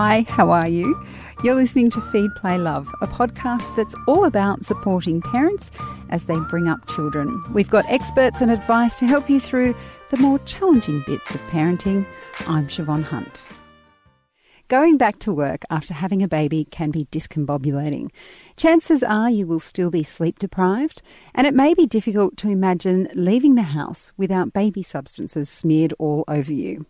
Hi, how are you? You're listening to Feed Play Love, a podcast that's all about supporting parents as they bring up children. We've got experts and advice to help you through the more challenging bits of parenting. I'm Siobhan Hunt. Going back to work after having a baby can be discombobulating. Chances are you will still be sleep deprived, and it may be difficult to imagine leaving the house without baby substances smeared all over you.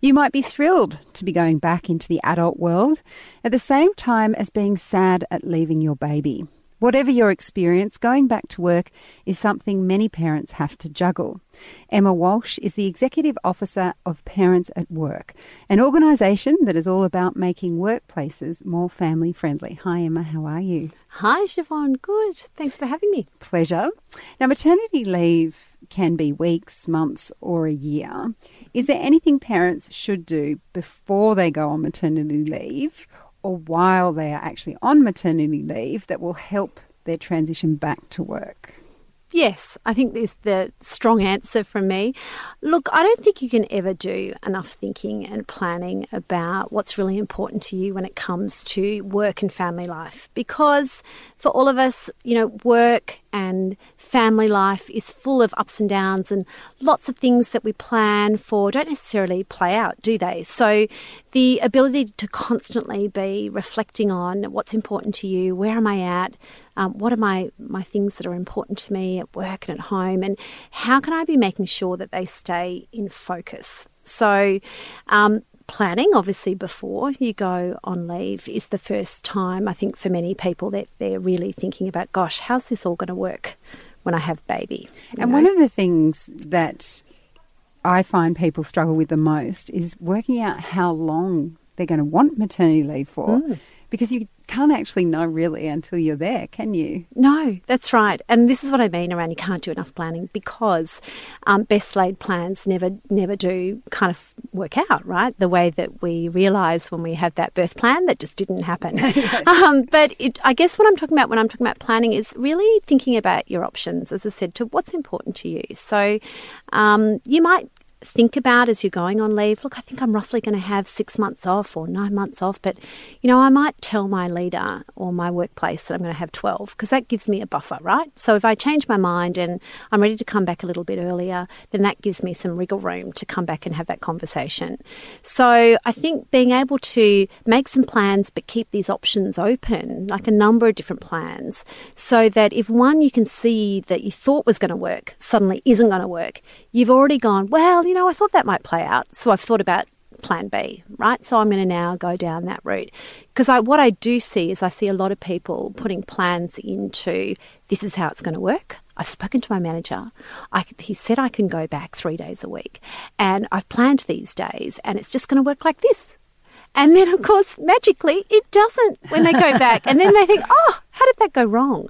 You might be thrilled to be going back into the adult world at the same time as being sad at leaving your baby. Whatever your experience, going back to work is something many parents have to juggle. Emma Walsh is the Executive Officer of Parents at Work, an organisation that is all about making workplaces more family friendly. Hi, Emma, how are you? Hi, Siobhan. Good. Thanks for having me. Pleasure. Now, maternity leave can be weeks, months, or a year. Is there anything parents should do before they go on maternity leave or while they are actually on maternity leave that will help their transition back to work? Yes, I think is the strong answer from me. Look, I don't think you can ever do enough thinking and planning about what's really important to you when it comes to work and family life because for all of us, you know, work and family life is full of ups and downs and lots of things that we plan for don't necessarily play out, do they? So the ability to constantly be reflecting on what's important to you, where am I at, um, what are my, my things that are important to me at work and at home, and how can I be making sure that they stay in focus? So, um, planning, obviously, before you go on leave is the first time I think for many people that they're really thinking about, gosh, how's this all going to work when I have baby? And know? one of the things that I find people struggle with the most is working out how long they're going to want maternity leave for. Mm. Because you can't actually know really until you're there, can you? No, that's right. And this is what I mean around you can't do enough planning because um, best laid plans never never do kind of work out, right? The way that we realise when we have that birth plan that just didn't happen. um, but it, I guess what I'm talking about when I'm talking about planning is really thinking about your options, as I said, to what's important to you. So um, you might think about as you're going on leave look, I think I'm roughly going to have six months off or nine months off, but you know, I might tell my leader or my workplace that I'm going to have 12 because that gives me a buffer, right? So if I change my mind and I'm ready to come back a little bit earlier, then that gives me some wriggle room to come back and have that conversation. So I think being able to make some plans but keep these options open, like a number of different plans, so that if one you can see that you thought was going to work suddenly isn't going to work, you've already gone, well, you know, I thought that might play out. So I've thought about plan B, right? So I'm going to now go down that route. Because I, what I do see is I see a lot of people putting plans into this is how it's going to work. I've spoken to my manager. I, he said I can go back three days a week. And I've planned these days and it's just going to work like this. And then, of course, magically, it doesn't when they go back. and then they think, oh, how did that go wrong?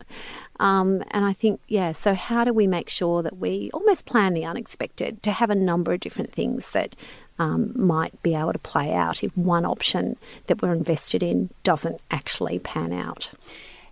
Um, and I think, yeah, so how do we make sure that we almost plan the unexpected to have a number of different things that um, might be able to play out if one option that we're invested in doesn't actually pan out?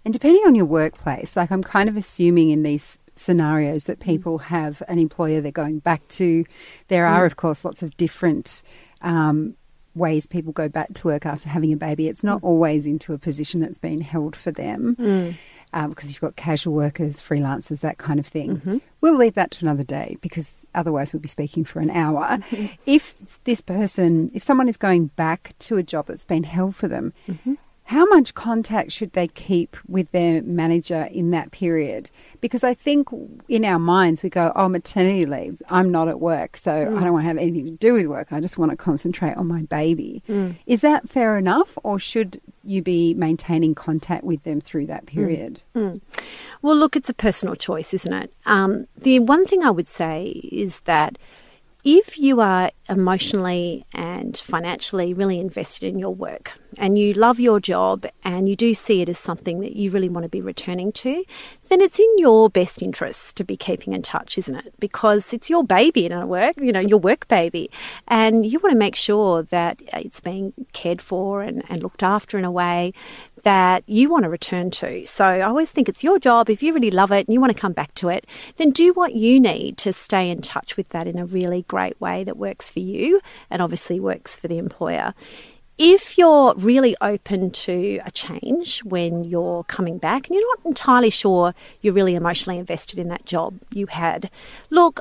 And depending on your workplace, like I'm kind of assuming in these scenarios that people have an employer they're going back to. There are, mm. of course, lots of different um, ways people go back to work after having a baby. It's not mm. always into a position that's been held for them. Mm um, because you've got casual workers, freelancers, that kind of thing. Mm-hmm. We'll leave that to another day because otherwise we'll be speaking for an hour. Mm-hmm. If this person, if someone is going back to a job that's been held for them, mm-hmm. How much contact should they keep with their manager in that period? Because I think in our minds we go, oh, maternity leave, I'm not at work, so mm. I don't want to have anything to do with work. I just want to concentrate on my baby. Mm. Is that fair enough, or should you be maintaining contact with them through that mm. period? Mm. Well, look, it's a personal choice, isn't it? Um, the one thing I would say is that if you are emotionally and financially really invested in your work and you love your job and you do see it as something that you really want to be returning to, then it's in your best interests to be keeping in touch, isn't it? Because it's your baby in a work, you know, your work baby. And you want to make sure that it's being cared for and, and looked after in a way that you want to return to. So I always think it's your job. If you really love it and you want to come back to it, then do what you need to stay in touch with that in a really great way that works for you and obviously works for the employer. if you're really open to a change when you're coming back and you're not entirely sure you're really emotionally invested in that job you had, look,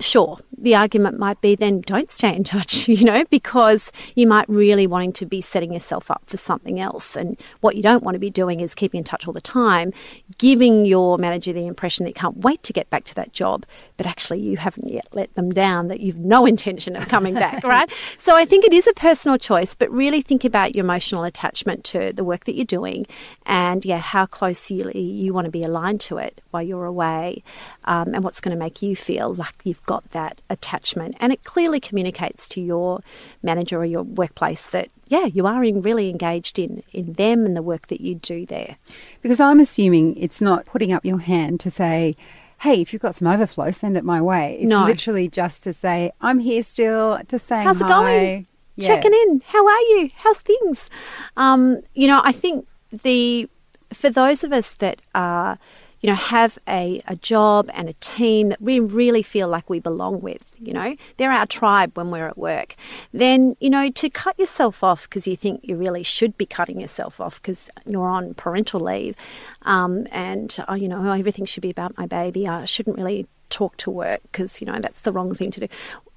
sure, the argument might be then don't stay in touch, you know, because you might really wanting to be setting yourself up for something else. And what you don't want to be doing is keeping in touch all the time, giving your manager the impression that you can't wait to get back to that job, but actually you haven't yet let them down, that you've no intention of coming back, right? So I think it is a personal choice, but really think about your emotional attachment to the work that you're doing and, yeah, how closely you want to be aligned to it while you're away um, and what's going to make you feel like you've got that attachment. And it clearly communicates to your manager or your workplace that, yeah, you are in really engaged in, in them and the work that you do there. Because I'm assuming it's not putting up your hand to say, hey, if you've got some overflow, send it my way. It's No. literally just to say, I'm here still, just saying How's it hi. going? Yeah. Checking in. How are you? How's things? Um, you know, I think the for those of us that are, you know, have a, a job and a team that we really feel like we belong with, you know, they're our tribe when we're at work, then, you know, to cut yourself off because you think you really should be cutting yourself off because you're on parental leave um, and, oh, you know, everything should be about my baby. I shouldn't really talk to work because, you know, that's the wrong thing to do.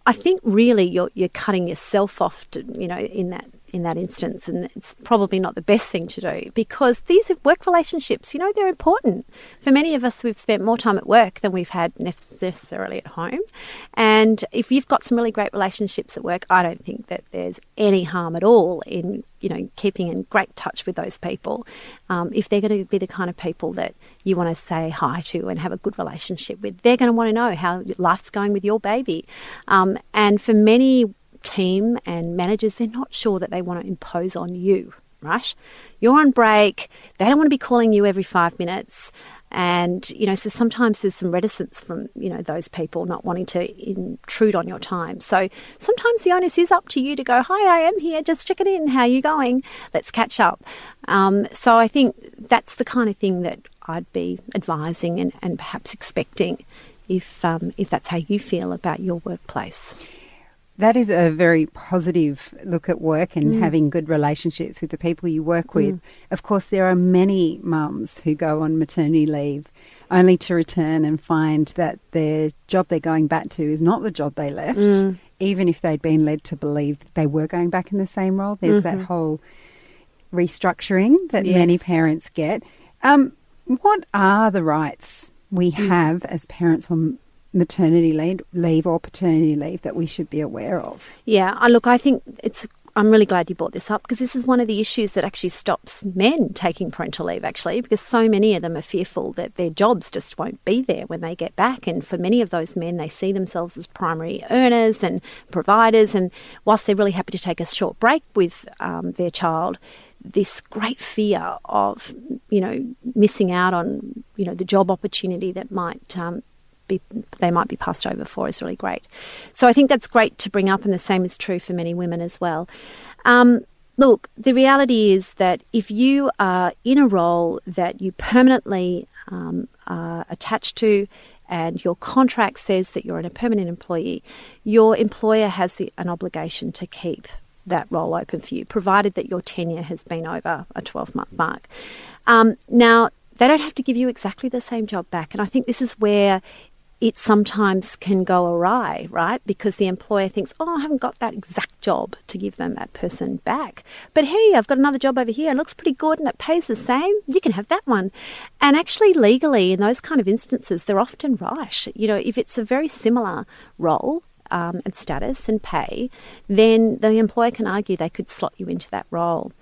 I think really you're you're cutting yourself off, to, you know, in that in that instance, and it's probably not the best thing to do because these work relationships, you know, they're important. For many of us, we've spent more time at work than we've had necessarily at home, and if you've got some really great relationships at work, I don't think that there's any harm at all in you know keeping in great touch with those people. Um, if they're going to be the kind of people that you want to say hi to and have a good relationship with, they're going to want to know how life's going with your baby. Um, and for many team and managers, they're not sure that they want to impose on you, right? You're on break, they don't want to be calling you every five minutes. And, you know, so sometimes there's some reticence from, you know, those people not wanting to intrude on your time. So sometimes the onus is up to you to go, hi, I am here, just checking in. How you going? Let's catch up. Um, so I think that's the kind of thing that I'd be advising and, and perhaps expecting if, um, if that's how you feel about your workplace. That is a very positive look at work and Mm. having good relationships with the people you work with. Of course, there are many mums who go on maternity leave only to return and find that their job they're going back to is not the job they left, Mm. even if they'd been led to believe they were going back in the same role. There's that whole restructuring that many Mm-hmm. Parents get. Um, what are the rights we Mm. have as parents on maternity leave, leave or paternity leave that we should be aware of? Yeah, I look, I think it's. I'm really glad you brought this up because this is one of the issues that actually stops men taking parental leave, actually, because so many of them are fearful that their jobs just won't be there when they get back. And for many of those men, they see themselves as primary earners and providers. And whilst they're really happy to take a short break with um, their child, this great fear of, you know, missing out on, you know, the job opportunity that might um, be, they might be passed over for is really great. So I think that's great to bring up, and the same is true for many women as well. Um, look, the reality is that if you are in a role that you permanently um, are attached to, and your contract says that you're a permanent employee, your employer has the, an obligation to keep that role open for you, provided that your tenure has been over a 12 month mark. Um, now, they don't have to give you exactly the same job back. And I think this is where it sometimes can go awry, right? Because the employer thinks, oh, I haven't got that exact job to give them that person back. But hey, I've got another job over here. It looks pretty good and it pays the same. You can have that one. And actually, legally, in those kind of instances, they're often right. You know, if it's a very similar role, um, and status and pay, then the employer can argue they could slot you into that role.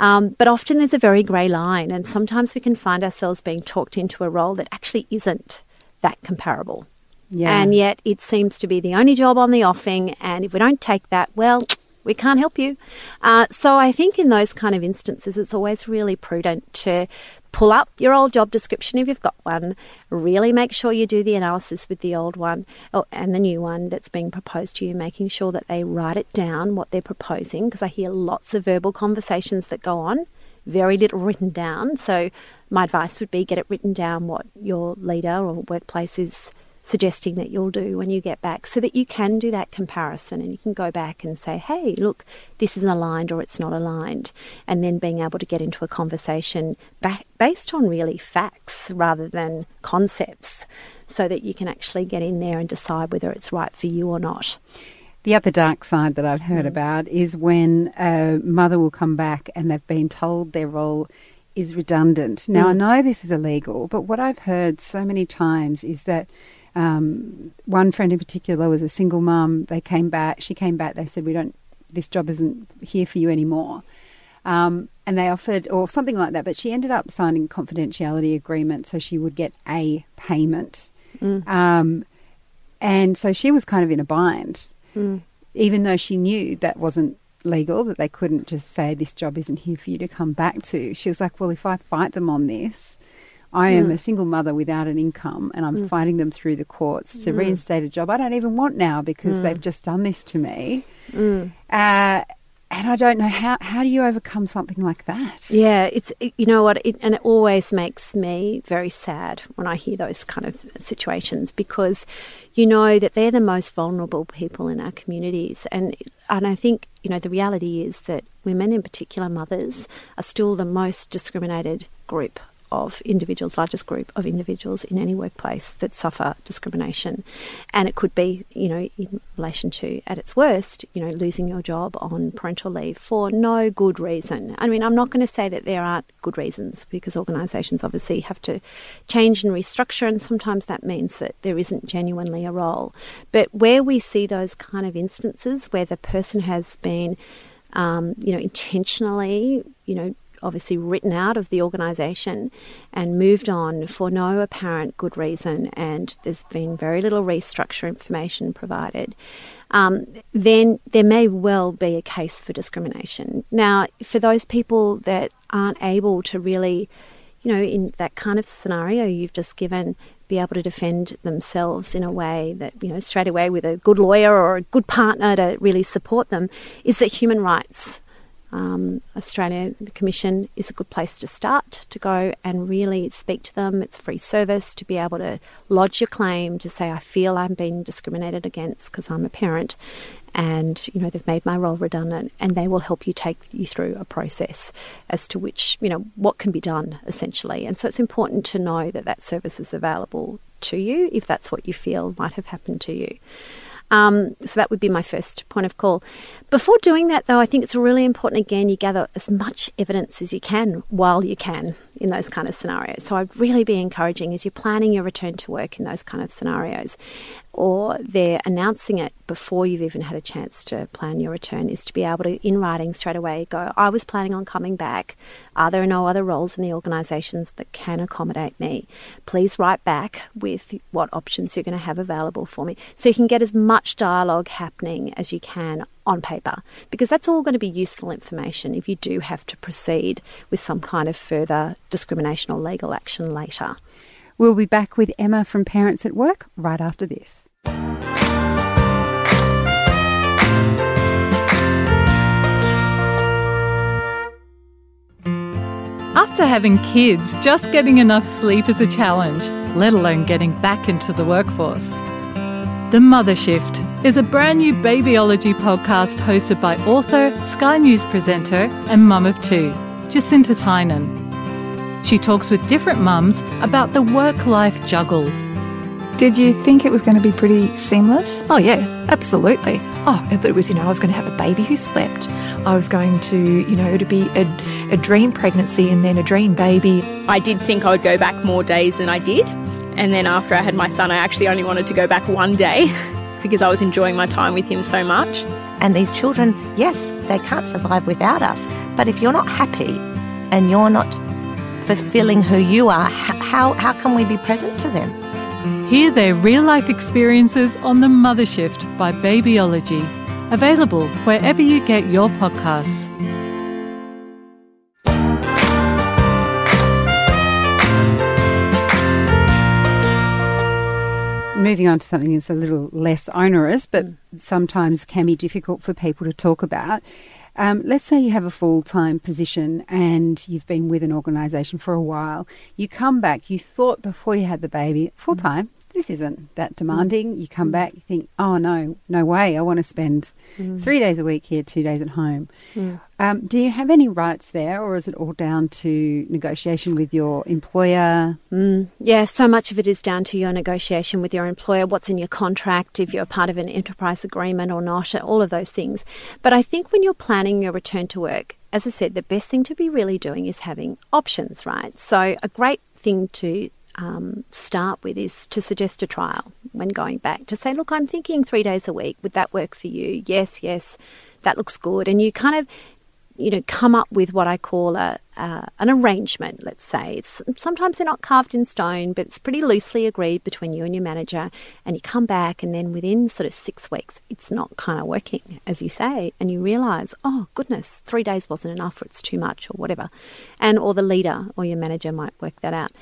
Um, but often there's a very grey line, and sometimes we can find ourselves being talked into a role that actually isn't that comparable. Yeah. And yet it seems to be the only job on the offing, and if we don't take that, well, we can't help you. Uh, so I think in those kind of instances, it's always really prudent to pull up your old job description if you've got one. Really make sure you do the analysis with the old one oh, and the new one that's being proposed to you, making sure that they write it down what they're proposing, because I hear lots of verbal conversations that go on, very little written down. So my advice would be get it written down what your leader or workplace is suggesting that you'll do when you get back so that you can do that comparison and you can go back and say, hey, look, this is aligned or it's not aligned. And then being able to get into a conversation back, based on really facts rather than concepts so that you can actually get in there and decide whether it's right for you or not. The other dark side that I've heard mm. about is when a mother will come back and they've been told their role is redundant. Now, mm. I know this is illegal, but what I've heard so many times is that um, one friend in particular was a single mum. They came back, she came back, they said, We don't, this job isn't here for you anymore. Um, and they offered, or something like that, but she ended up signing confidentiality agreement so she would get a payment. Mm. Um, and so she was kind of in a bind, mm. even though she knew that wasn't legal, that they couldn't just say, This job isn't here for you to come back to. She was like, Well, if I fight them on this, I am mm. a single mother without an income and I'm mm. fighting them through the courts to mm. reinstate a job I don't even want now because mm. they've just done this to me. Mm. Uh, and I don't know how how do you overcome something like that? Yeah, it's you know what, it, and it always makes me very sad when I hear those kind of situations because you know that they're the most vulnerable people in our communities, and and I think you know the reality is that women, in particular mothers, are still the most discriminated group of individuals, largest group of individuals in any workplace that suffer discrimination. And it could be, you know, in relation to, at its worst, you know, losing your job on parental leave for no good reason. I mean, I'm not going to say that there aren't good reasons because organisations obviously have to change and restructure, and sometimes that means that there isn't genuinely a role. But where we see those kind of instances where the person has been um, you know, intentionally, you know, obviously written out of the organisation and moved on for no apparent good reason, and there's been very little restructure information provided, um, then there may well be a case for discrimination. Now, for those people that aren't able to really, you know, in that kind of scenario you've just given, be able to defend themselves in a way that, you know, straight away with a good lawyer or a good partner to really support them, is that human rights um, Australia, the Commission is a good place to start to go and really speak to them. It's free service to be able to lodge your claim to say, I feel I'm being discriminated against because I'm a parent and you know they've made my role redundant and they will help you take you through a process as to which you know what can be done essentially and so it's important to know that that service is available to you if that's what you feel might have happened to you um, so that would be my first point of call. Before doing that, though, I think it's really important again you gather as much evidence as you can while you can in those kind of scenarios. So I'd really be encouraging as you're planning your return to work in those kind of scenarios or they're announcing it before you've even had a chance to plan your return is to be able to, in writing straight away, go, I was planning on coming back. Are there no other roles in the organisations that can accommodate me? Please write back with what options you're going to have available for me. So you can get as much dialogue happening as you can on paper, because that's all going to be useful information if you do have to proceed with some kind of further discrimination or legal action later. We'll be back with Emma from Parents at Work right after this. After having kids, just getting enough sleep is a challenge, let alone getting back into the workforce. The Mother Shift is a brand new babyology podcast hosted by author, Sky News presenter, and mum of two, Jacinta Tynan. She talks with different mums about the work life juggle. Did you think it was going to be pretty seamless? Oh, yeah, absolutely. Oh, I thought it was, you know, I was going to have a baby who slept. I was going to, you know, to be a, a dream pregnancy and then a dream baby. I did think I would go back more days than I did. And then after I had my son, I actually only wanted to go back one day because I was enjoying my time with him so much. And these children, yes, they can't survive without us. But if you're not happy and you're not fulfilling who you are, how, how can we be present to them? Hear their real life experiences on The Mother Shift by Babyology. Available wherever you get your podcasts. Moving on to something that's a little less onerous, but mm. sometimes can be difficult for people to talk about. Um, let's say you have a full time position and you've been with an organisation for a while. You come back, you thought before you had the baby, full time, this isn't that mm. demanding. You come mm. back, you think, oh no, no way, I want to spend mm. three days a week here, two days at home. Um, do you have any rights there, or is it all down to negotiation with your employer? Yeah, so much of it is down to your negotiation with your employer, what's in your contract, if you're part of an enterprise agreement or not, all of those things. But I think when you're planning your return to work, as I said, the best thing to be really doing is having options, right? So a great thing to um, start with is to suggest a trial when going back to say, look, I'm thinking three days a week. Would that work for you? Yes, yes, that looks good. And you kind of you know, come up with what I call a uh, an arrangement. Let's say it's sometimes they're not carved in stone, but it's pretty loosely agreed between you and your manager. And you come back, and then within sort of six weeks, it's not kind of working as you say, and you realise, oh goodness, three days wasn't enough, or it's too much, or whatever. And or the leader or your manager might work that out.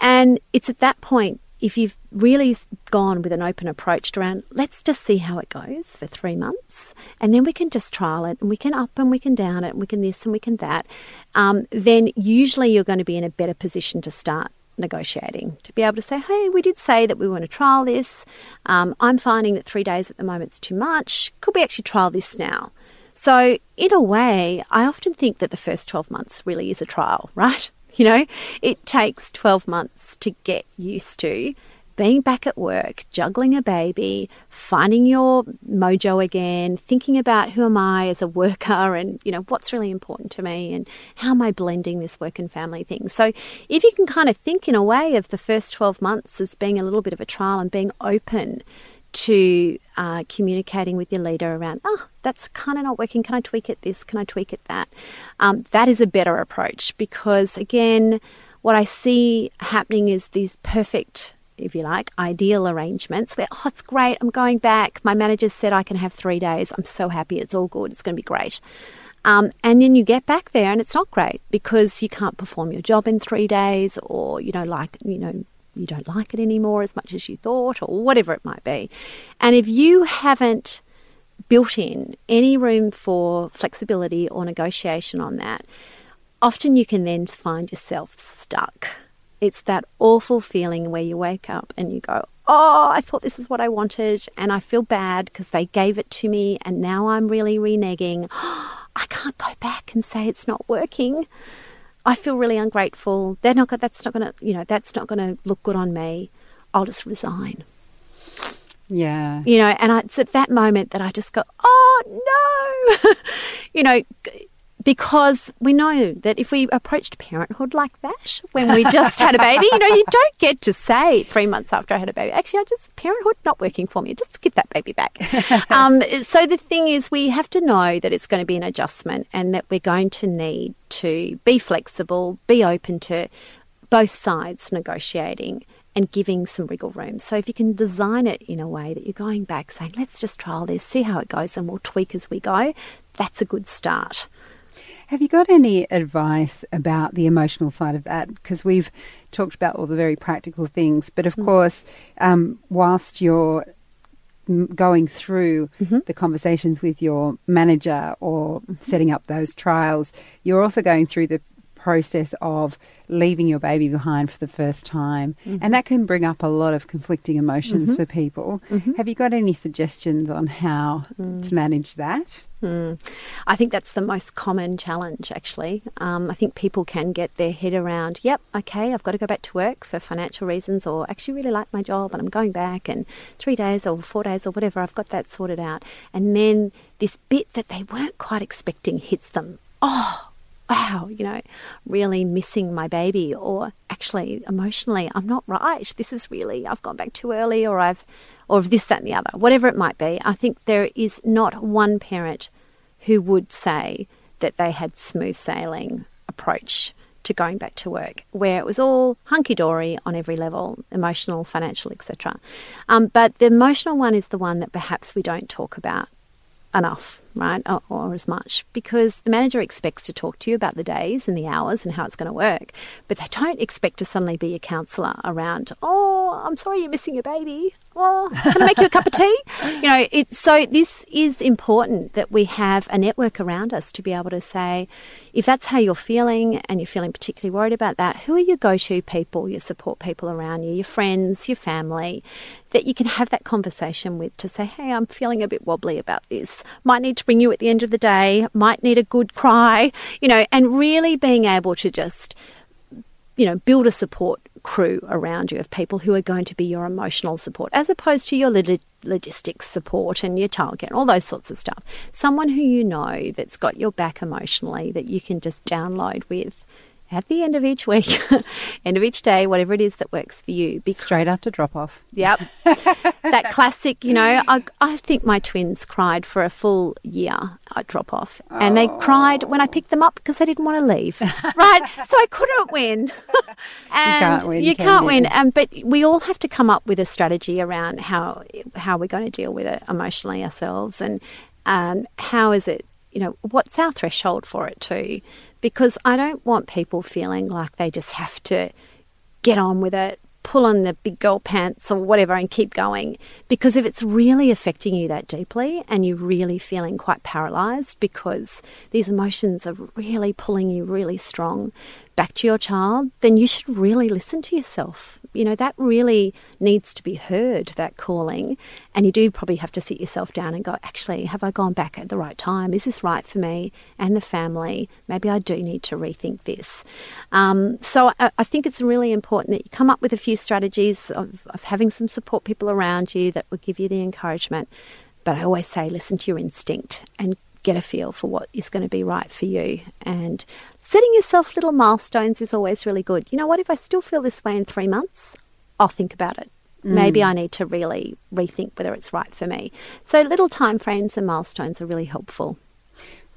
And it's at that point if you've really gone with an open approach to around, let's just see how it goes for three months, and then we can just trial it, and we can up and we can down it, and we can this and we can that, um, then usually you're going to be in a better position to start negotiating to be able to say, hey, we did say that we want to trial this. Um, I'm finding that three days at the moment is too much. Could we actually trial this now? So, in a way, I often think that the first 12 months really is a trial, right? You know, it takes 12 months to get used to being back at work, juggling a baby, finding your mojo again, thinking about who am I as a worker and, you know, what's really important to me and how am I blending this work and family thing. So if you can kind of think in a way of the first 12 months as being a little bit of a trial and being open to uh, communicating with your leader around, oh, that's kind of not working. Can I tweak it this? Can I tweak it that? Um, that is a better approach because, again, what I see happening is these perfect, if you like, ideal arrangements where, oh, it's great. I'm going back. My manager said I can have three days. I'm so happy. It's all good. It's going to be great. Um, and then you get back there and it's not great because you can't perform your job in three days or you know like you know you don't like it anymore as much as you thought, or whatever it might be. And if you haven't built in any room for flexibility or negotiation on that, often you can then find yourself stuck. It's that awful feeling where you wake up and you go, Oh, I thought this is what I wanted, and I feel bad because they gave it to me, and now I'm really reneging. I can't go back and say it's not working. I feel really ungrateful. They're not. That's not going to. You know, that's not going to look good on me. I'll just resign. Yeah. You know, and I, it's at that moment that I just go, oh no, you know, because we know that if we approached parenthood like that when we just had a baby, you know, you don't get to say three months after I had a baby, actually, I just, parenthood not working for me, just give that baby back. um, so the thing is, we have to know that it's going to be an adjustment and that we're going to need to be flexible, be open to both sides negotiating and giving some wriggle room. So if you can design it in a way that you're going back saying, let's just trial this, see how it goes, and we'll tweak as we go, that's a good start. Have you got any advice about the emotional side of that? Because we've talked about all the very practical things, but of mm. course, um, whilst you're going through mm-hmm. the conversations with your manager or setting up those trials, you're also going through the process of leaving your baby behind for the first time. Mm-hmm. And that can bring up a lot of conflicting emotions mm-hmm. for people. Mm-hmm. Have you got any suggestions on how mm. to manage that? Mm. I think that's the most common challenge, actually. Um, I think people can get their head around, yep, okay, I've got to go back to work for financial reasons, or actually really like my job and I'm going back, and three days or four days or whatever, I've got that sorted out. And then this bit that they weren't quite expecting hits them. Oh, wow, you know, really missing my baby, or actually emotionally, I'm not right. This is really, I've gone back too early, or I've, or this, that, and the other, whatever it might be. I think there is not one parent who would say that they had smooth sailing approach to going back to work, where it was all hunky dory on every level emotional, financial, etc. Um, but the emotional one is the one that perhaps we don't talk about enough right, or, or, as much, because the manager expects to talk to you about the days and the hours and how it's going to work, but they don't expect to suddenly be a counsellor around. Oh, I'm sorry you're missing your baby. Well, can I make you a cup of tea? You know, it's so this is important that we have a network around us to be able to say, if that's how you're feeling and you're feeling particularly worried about that, who are your go-to people, your support people around you, your friends, your family, that you can have that conversation with to say, hey, I'm feeling a bit wobbly about this. Might need to bring you at the end of the day. Might need a good cry. You know, and really being able to just you know, build a support crew around you of people who are going to be your emotional support as opposed to your logistics support and your childcare and all those sorts of stuff. Someone who you know that's got your back emotionally that you can just download with at the end of each week, end of each day, whatever it is that works for you. Be straight after drop off. Yep. that classic, you know, I, I think my twins cried for a full year at drop off. And they cried when I picked them up because they didn't want to leave. right? So I couldn't win. and you can't win. You can't win. Um, but we all have to come up with a strategy around how how we're going to deal with it emotionally ourselves and um, how is it you know, what's our threshold for it too? Because I don't want people feeling like they just have to get on with it, pull on the big girl pants or whatever and keep going. Because if it's really affecting you that deeply and you're really feeling quite paralyzed because these emotions are really pulling you really strong back to your child, then you should really listen to yourself you know, that really needs to be heard, that calling. And you do probably have to sit yourself down and go, actually, have I gone back at the right time? Is this right for me and the family? Maybe I do need to rethink this. Um, so I, I, think it's really important that you come up with a few strategies of, of having some support people around you that will give you the encouragement. But I always say, listen to your instinct and get a feel for what is going to be right for you. And setting yourself little milestones is always really good. You know what? If I still feel this way in three months, I'll think about it. Mm. Maybe I need to really rethink whether it's right for me. So, little time frames and milestones are really helpful.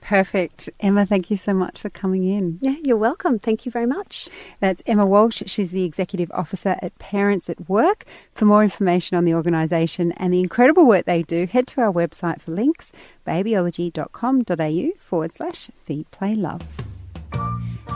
Perfect. Emma, thank you so much for coming in. Yeah, you're welcome. Thank you very much. That's Emma Walsh. She's the Executive Officer at Parents at Work. For more information on the organisation and the incredible work they do, head to our website for links babyology.com.au forward slash feed play love.